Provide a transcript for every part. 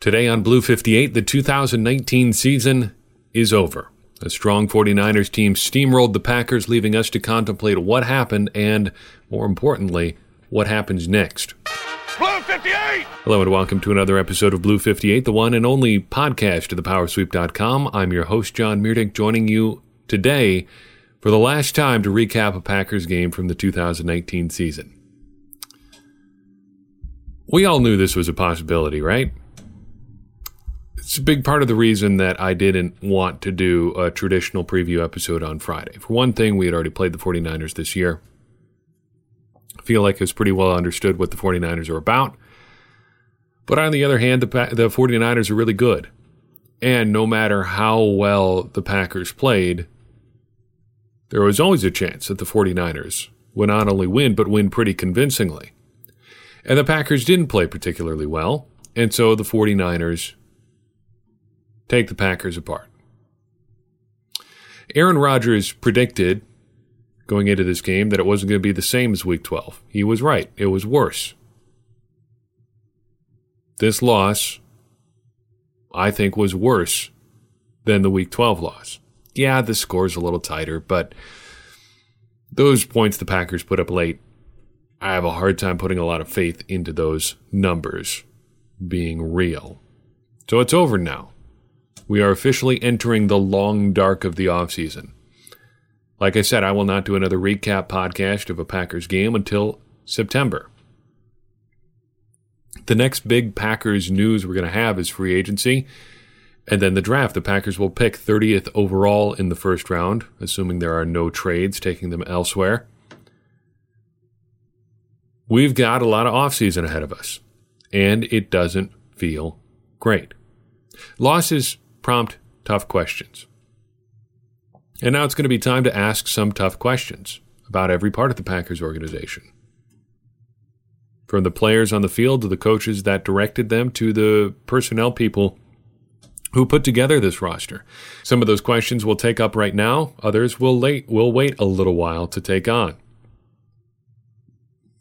Today on Blue 58, the 2019 season is over. A strong 49ers team steamrolled the Packers, leaving us to contemplate what happened and, more importantly, what happens next. Blue 58! Hello and welcome to another episode of Blue 58, the one and only podcast of thepowersweep.com. I'm your host, John Meerdink, joining you today for the last time to recap a Packers game from the 2019 season. We all knew this was a possibility, right? It's a big part of the reason that I didn't want to do a traditional preview episode on Friday. For one thing, we had already played the 49ers this year. I feel like it's pretty well understood what the 49ers are about. But on the other hand, the, the 49ers are really good. And no matter how well the Packers played, there was always a chance that the 49ers would not only win, but win pretty convincingly. And the Packers didn't play particularly well. And so the 49ers take the Packers apart. Aaron Rodgers predicted going into this game that it wasn't going to be the same as week 12. He was right, it was worse. This loss, I think, was worse than the week 12 loss. Yeah, the score's a little tighter, but those points the Packers put up late, I have a hard time putting a lot of faith into those numbers being real. So it's over now we are officially entering the long dark of the offseason. Like I said, I will not do another recap podcast of a Packers game until September. The next big Packers news we're going to have is free agency and then the draft. The Packers will pick 30th overall in the first round, assuming there are no trades taking them elsewhere. We've got a lot of offseason ahead of us, and it doesn't feel great. Losses prompt tough questions. And now it's going to be time to ask some tough questions about every part of the Packers organization. From the players on the field to the coaches that directed them to the personnel people who put together this roster. Some of those questions we'll take up right now, others will late will wait a little while to take on.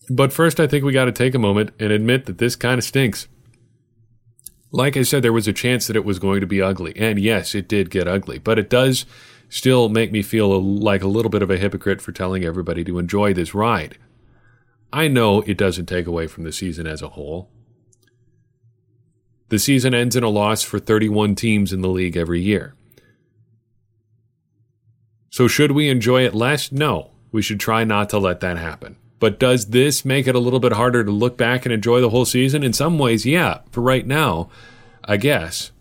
But first I think we got to take a moment and admit that this kind of stinks. Like I said, there was a chance that it was going to be ugly. And yes, it did get ugly, but it does still make me feel like a little bit of a hypocrite for telling everybody to enjoy this ride. I know it doesn't take away from the season as a whole. The season ends in a loss for 31 teams in the league every year. So, should we enjoy it less? No. We should try not to let that happen. But does this make it a little bit harder to look back and enjoy the whole season? In some ways, yeah, for right now, I guess.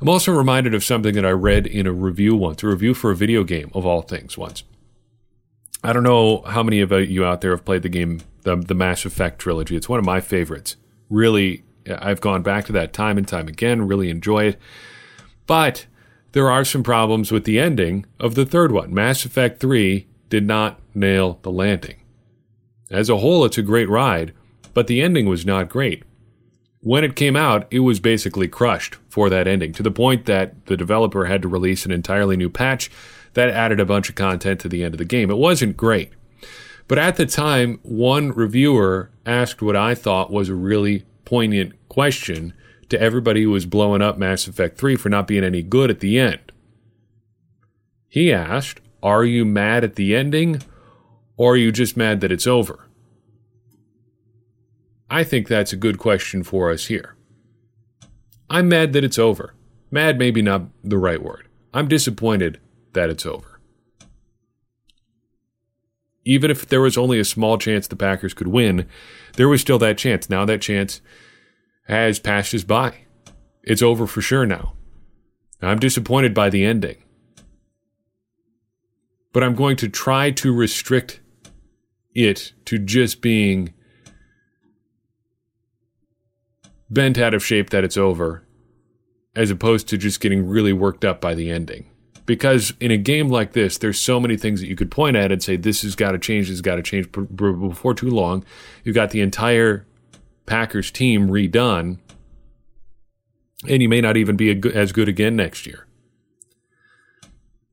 I'm also reminded of something that I read in a review once, a review for a video game of all things once. I don't know how many of you out there have played the game, the, the Mass Effect trilogy. It's one of my favorites. Really, I've gone back to that time and time again, really enjoy it. But there are some problems with the ending of the third one. Mass Effect 3 did not nail the landing. As a whole, it's a great ride, but the ending was not great. When it came out, it was basically crushed for that ending, to the point that the developer had to release an entirely new patch that added a bunch of content to the end of the game. It wasn't great. But at the time, one reviewer asked what I thought was a really poignant question to everybody who was blowing up Mass Effect 3 for not being any good at the end. He asked, Are you mad at the ending or are you just mad that it's over? I think that's a good question for us here. I'm mad that it's over. Mad maybe not the right word. I'm disappointed that it's over. Even if there was only a small chance the Packers could win, there was still that chance. Now that chance has passed us by. It's over for sure now. I'm disappointed by the ending. But I'm going to try to restrict it to just being bent out of shape that it's over, as opposed to just getting really worked up by the ending. Because in a game like this, there's so many things that you could point at and say, this has got to change, this has got to change. Before too long, you've got the entire Packers team redone, and you may not even be as good again next year.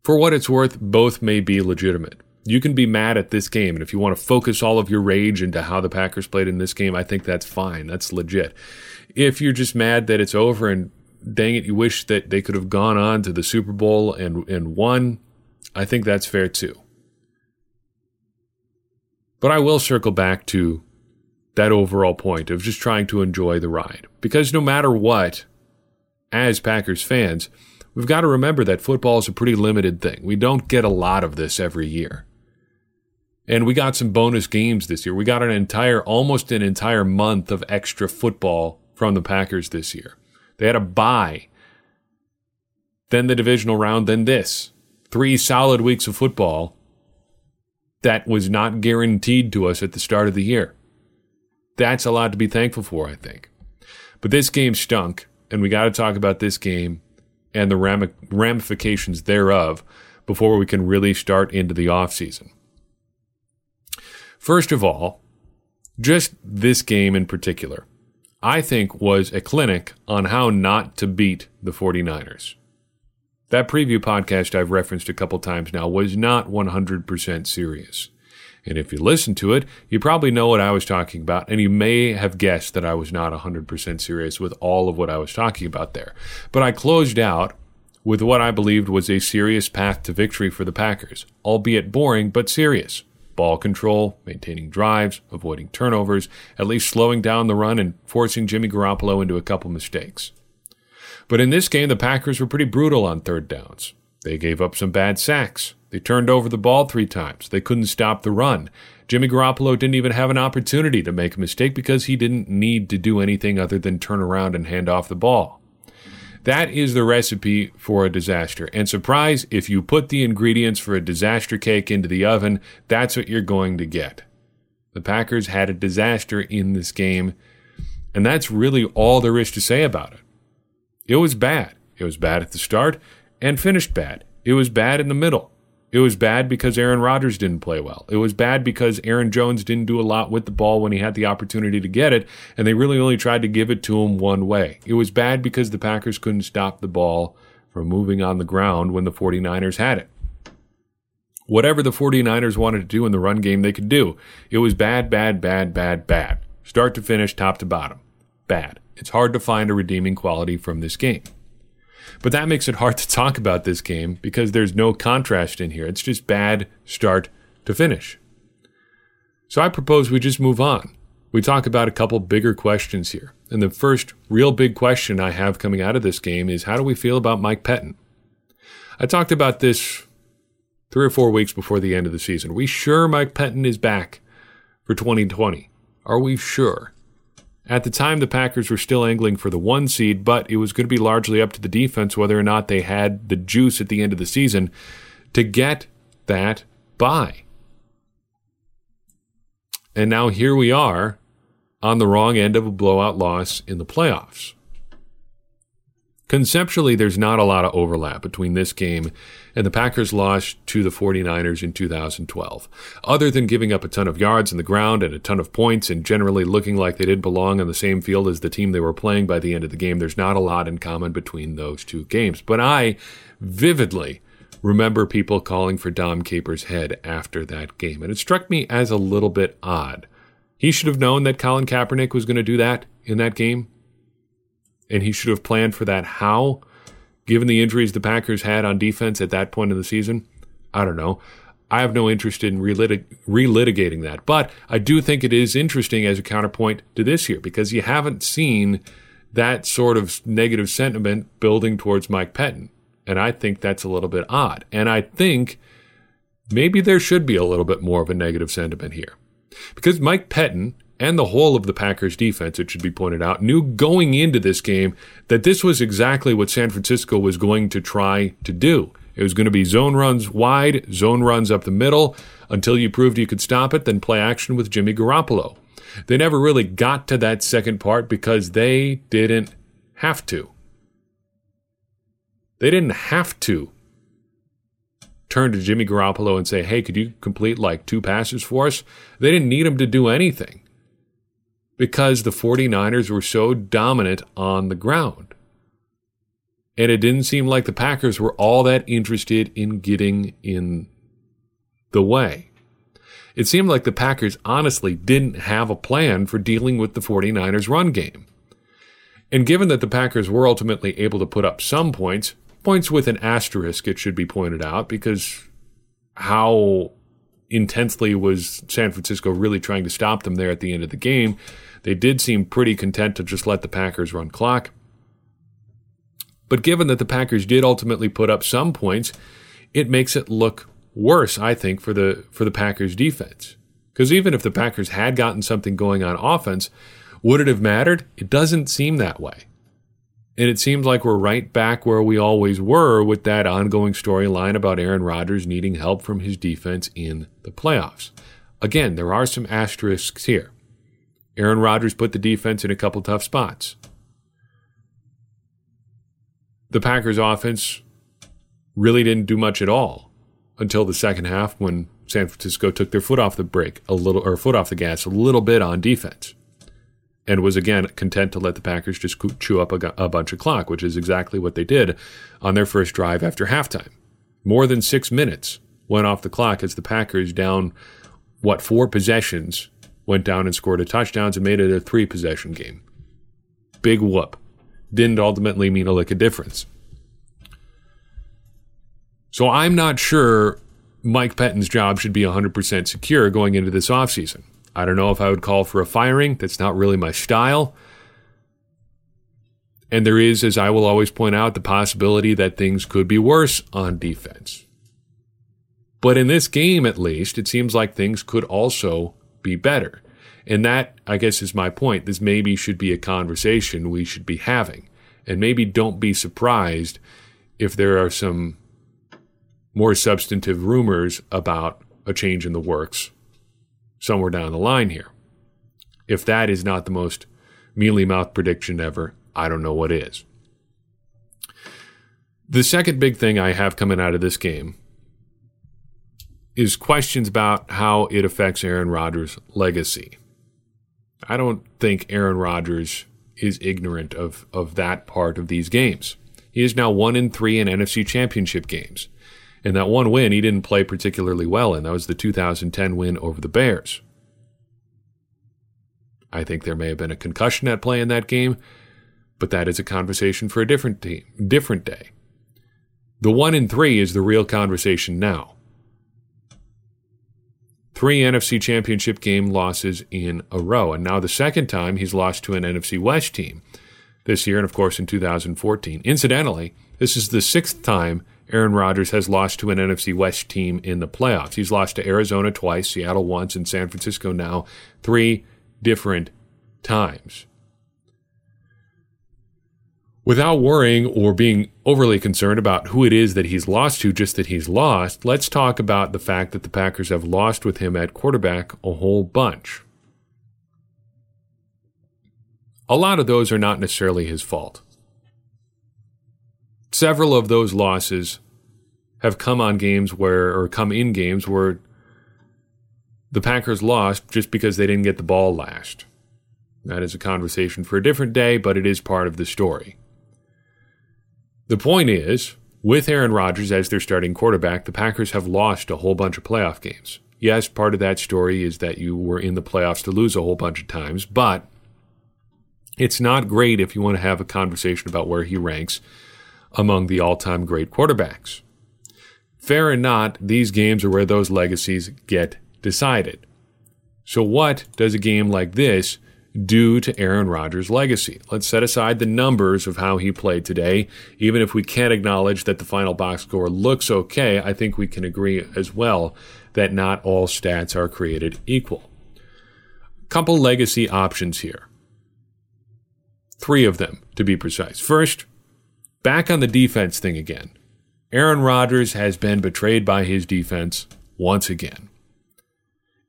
For what it's worth, both may be legitimate. You can be mad at this game, and if you want to focus all of your rage into how the Packers played in this game, I think that's fine. That's legit. If you're just mad that it's over and dang it, you wish that they could have gone on to the Super Bowl and and won, I think that's fair too. But I will circle back to that overall point of just trying to enjoy the ride. Because no matter what, as Packers fans, we've got to remember that football is a pretty limited thing. We don't get a lot of this every year. And we got some bonus games this year. We got an entire, almost an entire month of extra football from the Packers this year. They had a bye, then the divisional round, then this. Three solid weeks of football that was not guaranteed to us at the start of the year. That's a lot to be thankful for, I think. But this game stunk, and we got to talk about this game and the ramifications thereof before we can really start into the offseason. First of all, just this game in particular, I think was a clinic on how not to beat the 49ers. That preview podcast I've referenced a couple times now was not 100% serious. And if you listen to it, you probably know what I was talking about, and you may have guessed that I was not 100% serious with all of what I was talking about there. But I closed out with what I believed was a serious path to victory for the Packers, albeit boring, but serious. Ball control, maintaining drives, avoiding turnovers, at least slowing down the run and forcing Jimmy Garoppolo into a couple mistakes. But in this game, the Packers were pretty brutal on third downs. They gave up some bad sacks. They turned over the ball three times. They couldn't stop the run. Jimmy Garoppolo didn't even have an opportunity to make a mistake because he didn't need to do anything other than turn around and hand off the ball. That is the recipe for a disaster. And surprise, if you put the ingredients for a disaster cake into the oven, that's what you're going to get. The Packers had a disaster in this game, and that's really all there is to say about it. It was bad. It was bad at the start and finished bad. It was bad in the middle. It was bad because Aaron Rodgers didn't play well. It was bad because Aaron Jones didn't do a lot with the ball when he had the opportunity to get it, and they really only tried to give it to him one way. It was bad because the Packers couldn't stop the ball from moving on the ground when the 49ers had it. Whatever the 49ers wanted to do in the run game, they could do. It was bad, bad, bad, bad, bad. Start to finish, top to bottom. Bad. It's hard to find a redeeming quality from this game. But that makes it hard to talk about this game because there's no contrast in here. It's just bad start to finish. So I propose we just move on. We talk about a couple bigger questions here. And the first real big question I have coming out of this game is how do we feel about Mike Pettine? I talked about this three or four weeks before the end of the season. Are we sure Mike Pettine is back for 2020? Are we sure? At the time, the Packers were still angling for the one seed, but it was going to be largely up to the defense whether or not they had the juice at the end of the season to get that bye. And now here we are on the wrong end of a blowout loss in the playoffs. Conceptually, there's not a lot of overlap between this game and the Packers' lost to the 49ers in 2012. Other than giving up a ton of yards in the ground and a ton of points and generally looking like they didn't belong on the same field as the team they were playing by the end of the game, there's not a lot in common between those two games. But I vividly remember people calling for Dom Capers' head after that game, and it struck me as a little bit odd. He should have known that Colin Kaepernick was going to do that in that game and he should have planned for that. How? Given the injuries the Packers had on defense at that point in the season, I don't know. I have no interest in relit- relitigating that. But I do think it is interesting as a counterpoint to this year because you haven't seen that sort of negative sentiment building towards Mike Pettine. And I think that's a little bit odd. And I think maybe there should be a little bit more of a negative sentiment here. Because Mike Pettine and the whole of the Packers defense, it should be pointed out, knew going into this game that this was exactly what San Francisco was going to try to do. It was going to be zone runs wide, zone runs up the middle until you proved you could stop it, then play action with Jimmy Garoppolo. They never really got to that second part because they didn't have to. They didn't have to turn to Jimmy Garoppolo and say, hey, could you complete like two passes for us? They didn't need him to do anything because the 49ers were so dominant on the ground. And it didn't seem like the Packers were all that interested in getting in the way. It seemed like the Packers honestly didn't have a plan for dealing with the 49ers run game. And given that the Packers were ultimately able to put up some points, points with an asterisk, it should be pointed out, because how intensely was San Francisco really trying to stop them there at the end of the game? They did seem pretty content to just let the Packers run clock. But given that the Packers did ultimately put up some points, it makes it look worse, I think, for the for the Packers defense. Because even if the Packers had gotten something going on offense, would it have mattered? It doesn't seem that way. And it seems like we're right back where we always were with that ongoing storyline about Aaron Rodgers needing help from his defense in the playoffs. Again, there are some asterisks here. Aaron Rodgers put the defense in a couple tough spots the Packers offense really didn't do much at all until the second half when San Francisco took their foot off the brake a little or foot off the gas a little bit on defense and was again content to let the Packers just chew up a, a bunch of clock, which is exactly what they did on their first drive after halftime. More than six minutes went off the clock as the Packers down what four possessions went down and scored a touchdowns and made it a three possession game. Big whoop didn't ultimately mean a lick of difference. So I'm not sure Mike Pettine's job should be 100% secure going into this offseason. I don't know if I would call for a firing. That's not really my style. And there is, as I will always point out, the possibility that things could be worse on defense. But in this game, at least, it seems like things could also be better. And that, I guess, is my point. This maybe should be a conversation we should be having. And maybe don't be surprised if there are some more substantive rumors about a change in the works somewhere down the line here. If that is not the most mealy mouth prediction ever, I don't know what is. The second big thing I have coming out of this game is questions about how it affects Aaron Rodgers' legacy. I don't think Aaron Rodgers is ignorant of, of that part of these games. He is now one in three in NFC championship games. And that one win he didn't play particularly well in. That was the 2010 win over the Bears. I think there may have been a concussion at play in that game, but that is a conversation for a different team, different day. The one in three is the real conversation now three NFC championship game losses in a row. And now the second time he's lost to an NFC West team this year, and of course in 2014. Incidentally, this is the sixth time Aaron Rodgers has lost to an NFC West team in the playoffs. He's lost to Arizona twice, Seattle once, and San Francisco now three different times without worrying or being overly concerned about who it is that he's lost to, just that he's lost, let's talk about the fact that the Packers have lost with him at quarterback a whole bunch. A lot of those are not necessarily his fault. Several of those losses have come on games where, or come in games where the Packers lost just because they didn't get the ball last. That is a conversation for a different day, but it is part of the story. The point is, with Aaron Rodgers as their starting quarterback, the Packers have lost a whole bunch of playoff games. Yes, part of that story is that you were in the playoffs to lose a whole bunch of times, but it's not great if you want to have a conversation about where he ranks among the all time great quarterbacks. Fair or not, these games are where those legacies get decided. So, what does a game like this due to Aaron Rodgers' legacy. Let's set aside the numbers of how he played today. Even if we can't acknowledge that the final box score looks okay, I think we can agree as well that not all stats are created equal. Couple legacy options here. Three of them, to be precise. First, back on the defense thing again. Aaron Rodgers has been betrayed by his defense once again.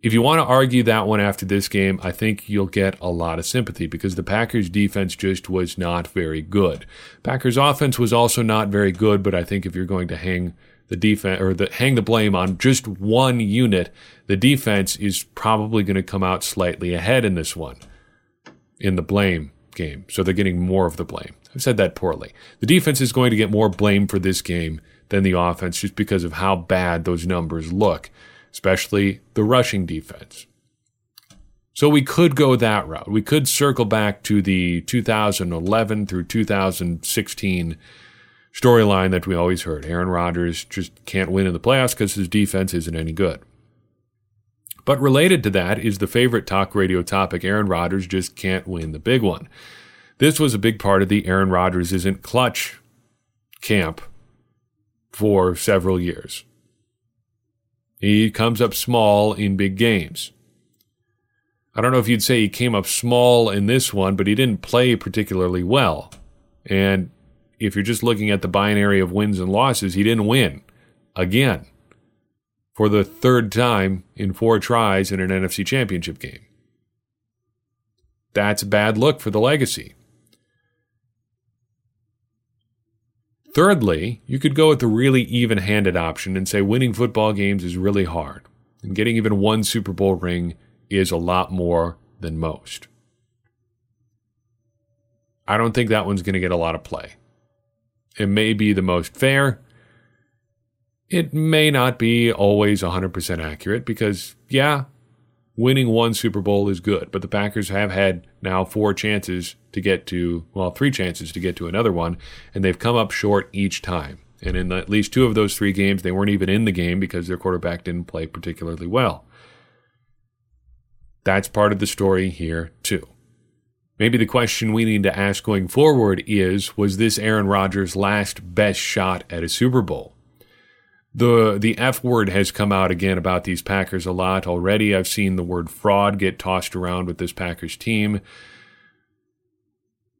If you want to argue that one after this game, I think you'll get a lot of sympathy because the Packers defense just was not very good. Packers offense was also not very good, but I think if you're going to hang the defense or the, hang the blame on just one unit, the defense is probably going to come out slightly ahead in this one in the blame game. So they're getting more of the blame. I've said that poorly. The defense is going to get more blame for this game than the offense just because of how bad those numbers look especially the rushing defense. So we could go that route. We could circle back to the 2011 through 2016 storyline that we always heard. Aaron Rodgers just can't win in the playoffs because his defense isn't any good. But related to that is the favorite talk radio topic Aaron Rodgers just can't win the big one. This was a big part of the Aaron Rodgers isn't clutch camp for several years. He comes up small in big games. I don't know if you'd say he came up small in this one, but he didn't play particularly well. And if you're just looking at the binary of wins and losses, he didn't win again for the third time in four tries in an NFC championship game. That's a bad look for the legacy. Thirdly, you could go with the really even handed option and say winning football games is really hard, and getting even one Super Bowl ring is a lot more than most. I don't think that one's going to get a lot of play. It may be the most fair, it may not be always 100% accurate because, yeah, winning one Super Bowl is good, but the Packers have had now four chances to get to, well, three chances to get to another one, and they've come up short each time. And in at least two of those three games, they weren't even in the game because their quarterback didn't play particularly well. That's part of the story here, too. Maybe the question we need to ask going forward is Was this Aaron Rodgers' last best shot at a Super Bowl? The the F word has come out again about these Packers a lot already. I've seen the word fraud get tossed around with this Packers team.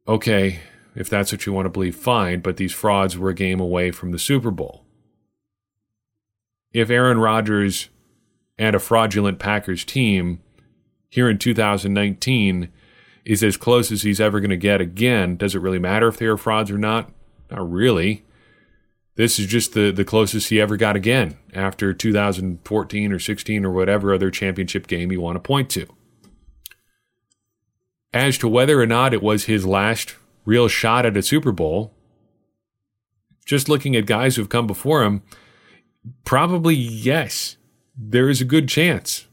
Okay, if that's what you want to believe, fine, but these frauds were a game away from the Super Bowl. If Aaron Rodgers and a fraudulent Packers team here in 2019 is as close as he's ever going to get again, does it really matter if they are frauds or not? Not really. This is just the, the closest he ever got again after 2014 or 16 or whatever other championship game you want to point to. As to whether or not it was his last real shot at a Super Bowl, just looking at guys who've come before him, probably yes, there is a good chance.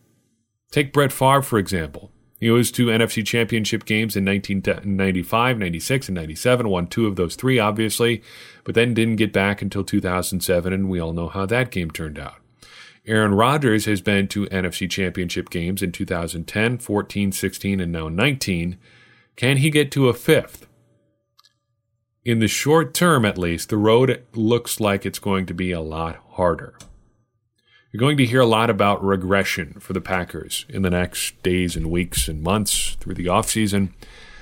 Take Brett Favre, for example. He goes to NFC championship games in 1995, 96, and 97, won two of those three, obviously, but then didn't get back until 2007, and we all know how that game turned out. Aaron Rodgers has been to NFC championship games in 2010, 14, 16, and now 19. Can he get to a fifth? In the short term, at least, the road looks like it's going to be a lot harder. You're going to hear a lot about regression for the Packers in the next days and weeks and months through the offseason.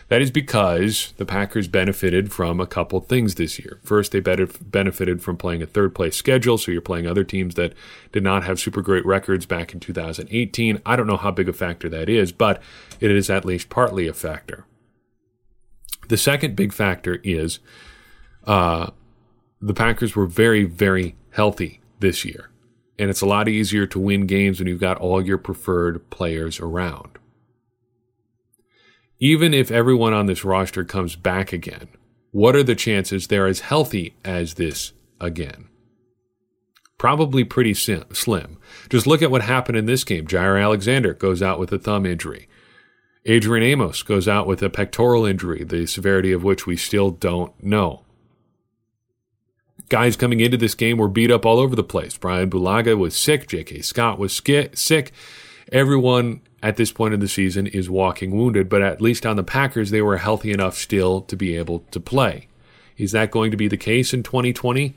That is because the Packers benefited from a couple things this year. First, they benefited from playing a third place schedule, so you're playing other teams that did not have super great records back in 2018. I don't know how big a factor that is, but it is at least partly a factor. The second big factor is uh, the Packers were very, very healthy this year and it's a lot easier to win games when you've got all your preferred players around. Even if everyone on this roster comes back again, what are the chances they're as healthy as this again? Probably pretty slim. Just look at what happened in this game. Jaire Alexander goes out with a thumb injury. Adrian Amos goes out with a pectoral injury, the severity of which we still don't know guys coming into this game were beat up all over the place. Brian Bulaga was sick. J.K. Scott was sick. Everyone at this point in the season is walking wounded, but at least on the Packers, they were healthy enough still to be able to play. Is that going to be the case in 2020?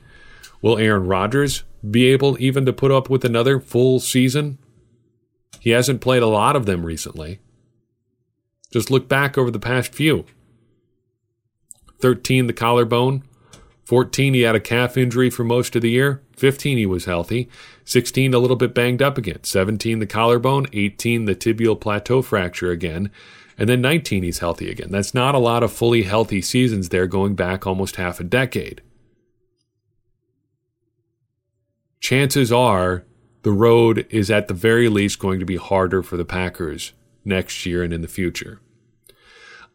Will Aaron Rodgers be able even to put up with another full season? He hasn't played a lot of them recently. Just look back over the past few 13, the collarbone, 14, he had a calf injury for most of the year. 15, he was healthy. 16, a little bit banged up again. 17, the collarbone. 18, the tibial plateau fracture again. And then 19, he's healthy again. That's not a lot of fully healthy seasons there going back almost half a decade. Chances are the road is at the very least going to be harder for the Packers next year and in the future.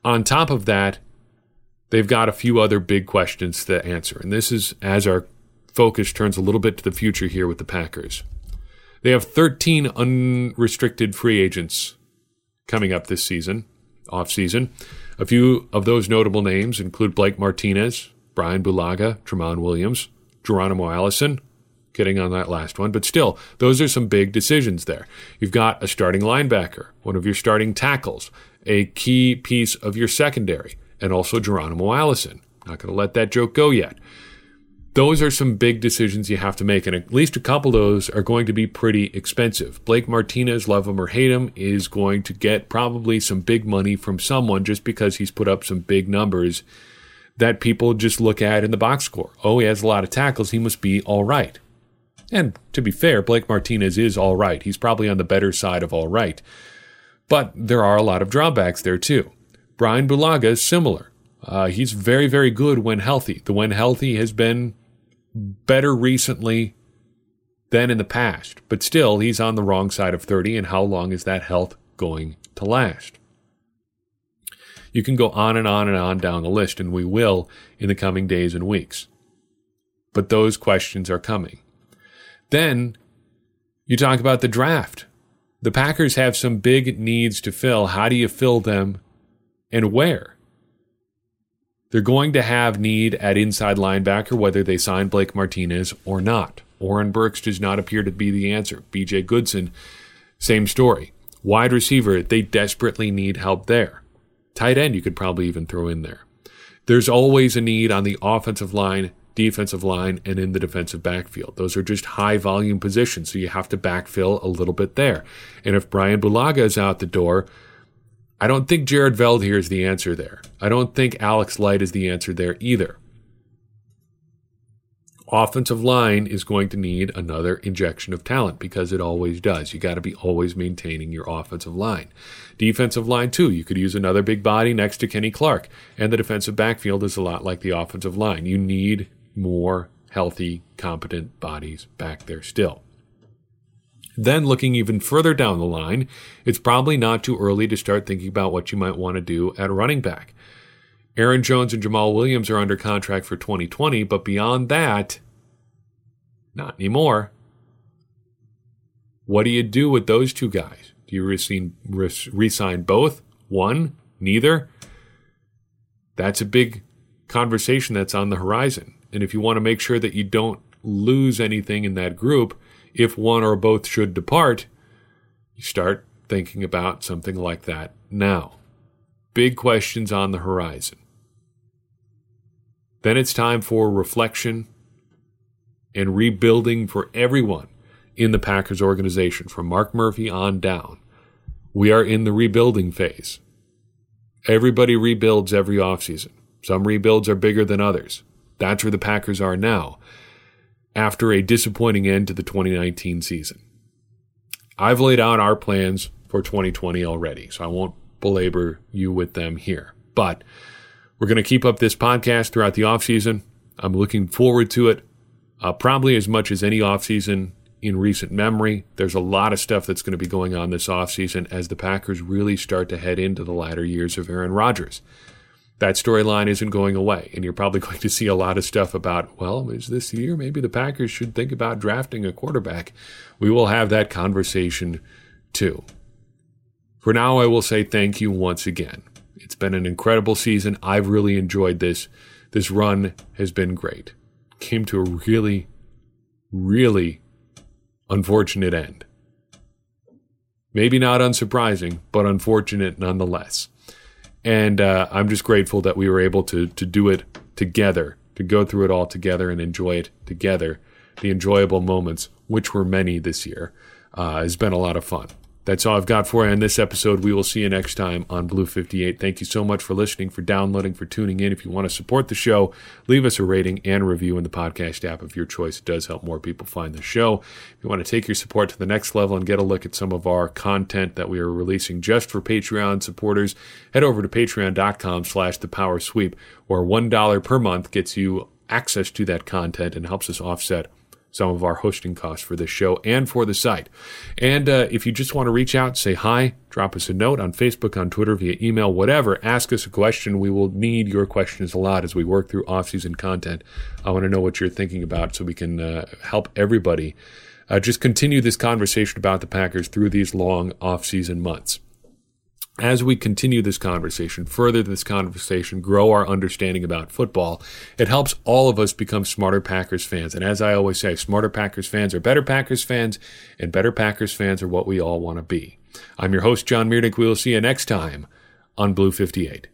On top of that, they've got a few other big questions to answer. And this is as our focus turns a little bit to the future here with the Packers. They have 13 unrestricted free agents coming up this season, off season. A few of those notable names include Blake Martinez, Brian Bulaga, Tramon Williams, Geronimo Allison, getting on that last one, but still, those are some big decisions there. You've got a starting linebacker, one of your starting tackles, a key piece of your secondary, and also Geronimo Allison. Not going to let that joke go yet. Those are some big decisions you have to make, and at least a couple of those are going to be pretty expensive. Blake Martinez, love him or hate him, is going to get probably some big money from someone just because he's put up some big numbers that people just look at in the box score. Oh, he has a lot of tackles. He must be all right. And to be fair, Blake Martinez is all right. He's probably on the better side of all right. But there are a lot of drawbacks there too. Brian Bulaga is similar. Uh, he's very, very good when healthy. The when healthy has been better recently than in the past, but still, he's on the wrong side of 30. And how long is that health going to last? You can go on and on and on down the list, and we will in the coming days and weeks. But those questions are coming. Then you talk about the draft. The Packers have some big needs to fill. How do you fill them and where? They're going to have need at inside linebacker, whether they sign Blake Martinez or not. Oren Burks does not appear to be the answer. BJ Goodson, same story. Wide receiver, they desperately need help there. Tight end, you could probably even throw in there. There's always a need on the offensive line defensive line, and in the defensive backfield. Those are just high volume positions, so you have to backfill a little bit there. And if Brian Bulaga is out the door, I don't think Jared Veldheer is the answer there. I don't think Alex Light is the answer there either. Offensive line is going to need another injection of talent because it always does. You got to be always maintaining your offensive line. Defensive line, too. You could use another big body next to Kenny Clark. And the defensive backfield is a lot like the offensive line. You need more healthy, competent bodies back there still. Then, looking even further down the line, it's probably not too early to start thinking about what you might want to do at running back. Aaron Jones and Jamaal Williams are under contract for 2020, but beyond that, not anymore. What do you do with those two guys? Do you re sign both? One? Neither? That's a big conversation that's on the horizon. And if you want to make sure that you don't lose anything in that group, if one or both should depart, you start thinking about something like that now. Big questions on the horizon. Then it's time for reflection and rebuilding for everyone in the Packers organization, from Mark Murphy on down. We are in the rebuilding phase. Everybody rebuilds every offseason. Some rebuilds are bigger than others. That's where the Packers are now after a disappointing end to the 2019 season. I've laid out our plans for 2020 already, so I won't belabor you with them here. But we're going to keep up this podcast throughout the offseason. I'm looking forward to it, uh, probably as much as any offseason in recent memory. There's a lot of stuff that's going to be going on this offseason as the Packers really start to head into the latter years of Aaron Rodgers that storyline isn't going away. And you're probably going to see a lot of stuff about, well, is this year maybe the Packers should think about drafting a quarterback? We will have that conversation too. For now, I will say thank you once again. It's been an incredible season. I've really enjoyed this. This run has been great. Came to a really, really unfortunate end. Maybe not unsurprising, but unfortunate nonetheless. And uh, I'm just grateful that we were able to to do it together, to go through it all together and enjoy it together. The enjoyable moments, which were many this year, uh, has been a lot of fun. That's all I've got for you on this episode. We will see you next time on Blue 58. Thank you so much for listening, for downloading, for tuning in. If you want to support the show, leave us a rating and review in the podcast app of your choice. It does help more people find the show. If you want to take your support to the next level and get a look at some of our content that we are releasing just for Patreon supporters, head over to patreon.com slash the power sweep, where $1 per month gets you access to that content and helps us offset some of our hosting costs for this show and for the site. And uh, if you just want to reach out, say hi, drop us a note on Facebook, on Twitter, via email, whatever, ask us a question. We will need your questions a lot as we work through off season content. I want to know what you're thinking about so we can uh, help everybody uh, just continue this conversation about the Packers through these long off-season months. As we continue this conversation, further this conversation, grow our understanding about football, it helps all of us become smarter Packers fans. And as I always say, smarter Packers fans are better Packers fans, and better Packers fans are what we all want to be. I'm your host, John Meerdink. We will see you next time on Blue 58.